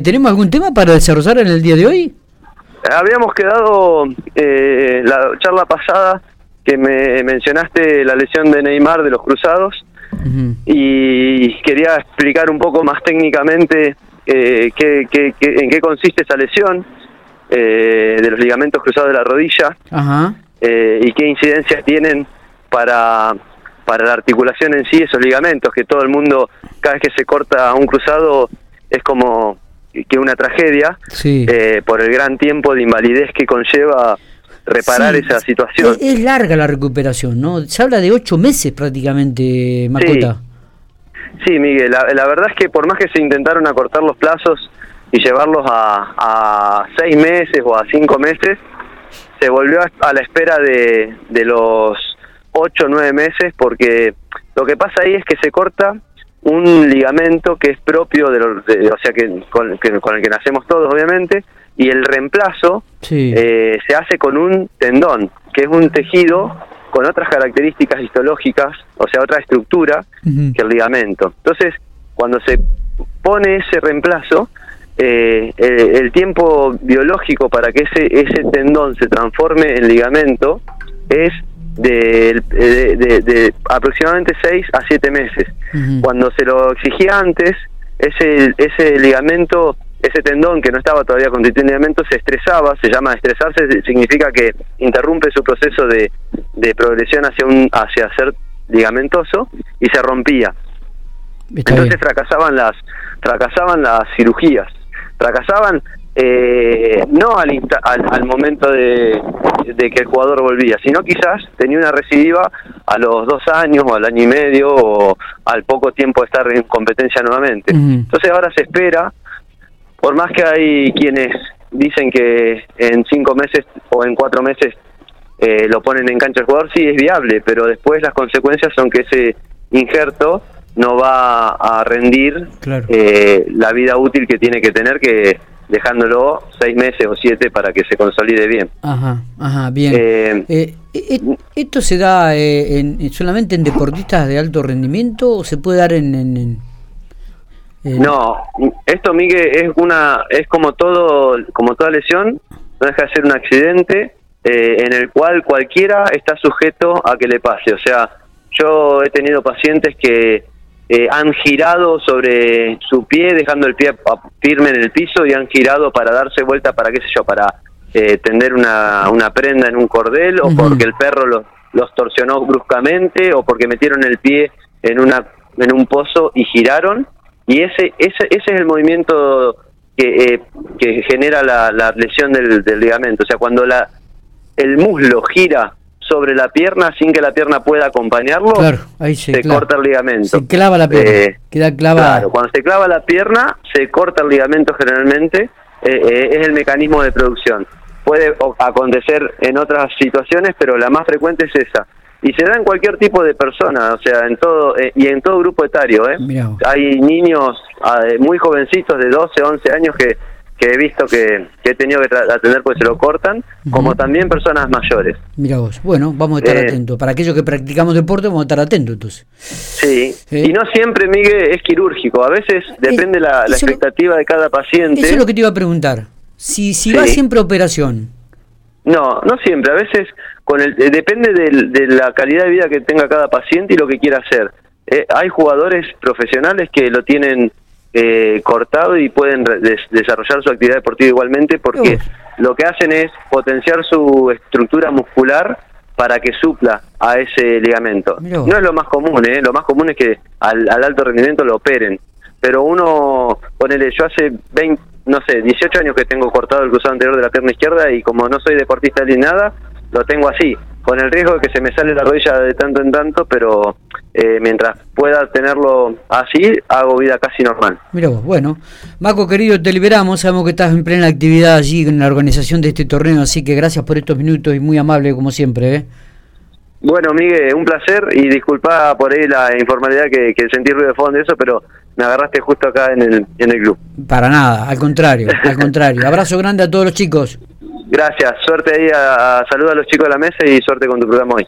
¿Tenemos algún tema para desarrollar en el día de hoy? Habíamos quedado eh, la charla pasada que me mencionaste la lesión de Neymar de los cruzados y quería explicar un poco más técnicamente eh, qué, qué, en qué consiste esa lesión eh, de los ligamentos cruzados de la rodilla eh, y qué incidencias tienen para, para la articulación en sí esos ligamentos, que todo el mundo cada vez que se corta un cruzado es como que una tragedia eh, por el gran tiempo de invalidez que conlleva reparar esa situación. Es, larga la recuperación, ¿no? Se habla de ocho meses prácticamente, Marcota. Sí, Miguel, la, verdad es que por más que se intentaron acortar los plazos y llevarlos a, a seis meses o a cinco meses, se volvió a, la espera de, de los ocho o nueve meses porque lo que pasa ahí es que se corta un ligamento que es propio de, los, o sea que con, el que nacemos todos obviamente y el reemplazo eh, se hace con un tendón que es un tejido con otras características histológicas o sea otra estructura que el ligamento. Entonces cuando se pone ese reemplazo eh, el, tiempo biológico para que ese ese tendón se transforme en ligamento es de, de, aproximadamente 6 a 7 meses. Cuando se lo exigía antes, ese, ese ligamento, ese tendón que no estaba todavía constituido en ligamento, se estresaba, se llama estresarse, significa que interrumpe su proceso de, de progresión hacia, un, hacia ser ligamentoso y se rompía. Entonces fracasaban las, fracasaban las cirugías, fracasaban eh, no al, al, momento de, que el jugador volvía, sino quizás tenía una recidiva a los dos años o al año y medio o al poco tiempo de estar en competencia nuevamente. Entonces ahora se espera, por más que hay quienes dicen que en cinco meses o en cuatro meses eh, lo ponen en cancha el jugador, sí es viable, pero después las consecuencias son que ese injerto no va a rendir eh, la vida útil que tiene que tener que dejándolo seis meses o siete para que se consolide bien. Ajá, ajá, bien. Eh, eh, eh, ¿Esto se da en, solamente en deportistas de alto rendimiento o se puede dar en, No, esto Miguel es una es como todo como toda lesión, no deja de ser un accidente en el cual cualquiera está sujeto a que le pase. O sea, yo he tenido pacientes que eh, han girado sobre su pie, dejando el pie firme en el piso y han girado para darse vuelta para, qué sé yo, para eh, tender una, una prenda en un cordel o porque el perro los, los torsionó bruscamente o porque metieron el pie en, una, en un pozo y giraron. Y ese, ese, ese es el movimiento que, eh, que genera la, la lesión del, del ligamento. O sea, cuando la, el muslo gira sobre la pierna sin que la pierna pueda acompañarlo, se, corta el ligamento. Se clava la pierna, eh, queda clavada. Claro, cuando se clava la pierna, se corta el ligamento generalmente, eh, eh, es el mecanismo de producción. Puede acontecer en otras situaciones, pero la más frecuente es esa. Y se da en cualquier tipo de persona, o sea, en todo y en todo grupo etario. ¿eh? Hay niños ah, muy jovencitos de 12, 11 años que que he visto que, he tenido que atender porque se lo cortan, como también personas mayores. Mira vos, bueno, vamos a estar eh, atentos. Para aquellos que practicamos deporte, vamos a estar atentos entonces. Sí, eh, y no siempre, Miguel, es quirúrgico. A veces depende la, la expectativa de cada paciente. Eso es lo que te iba a preguntar. Si, si va siempre a operación. No, no siempre. A veces con el, eh, depende de, la calidad de vida que tenga cada paciente y lo que quiera hacer. hay jugadores profesionales que lo tienen eh, cortado y pueden desarrollar su actividad deportiva igualmente porque lo que hacen es potenciar su estructura muscular para que supla a ese ligamento. No es lo más común, ¿eh? lo más común es que al, alto rendimiento lo operen, pero uno, ponele, yo hace 20, no sé, 18 años que tengo cortado el cruzado anterior de la pierna izquierda y como no soy deportista ni nada, lo tengo así, con el riesgo de que se me sale la rodilla de tanto en tanto, pero eh, mientras pueda tenerlo así, hago vida casi normal. Mira vos, bueno. Maco, querido, te liberamos. Sabemos que estás en plena actividad allí en la organización de este torneo, así que gracias por estos minutos y muy amable como siempre. ¿eh? Bueno, Miguel, un placer y disculpa por ahí la informalidad que, que sentí ruido de fondo eso, pero me agarraste justo acá en el, en el club. Para nada, al contrario, al contrario. Abrazo grande a todos los chicos. Gracias, suerte ahí, a, a, los chicos de la mesa y suerte con tu programa hoy.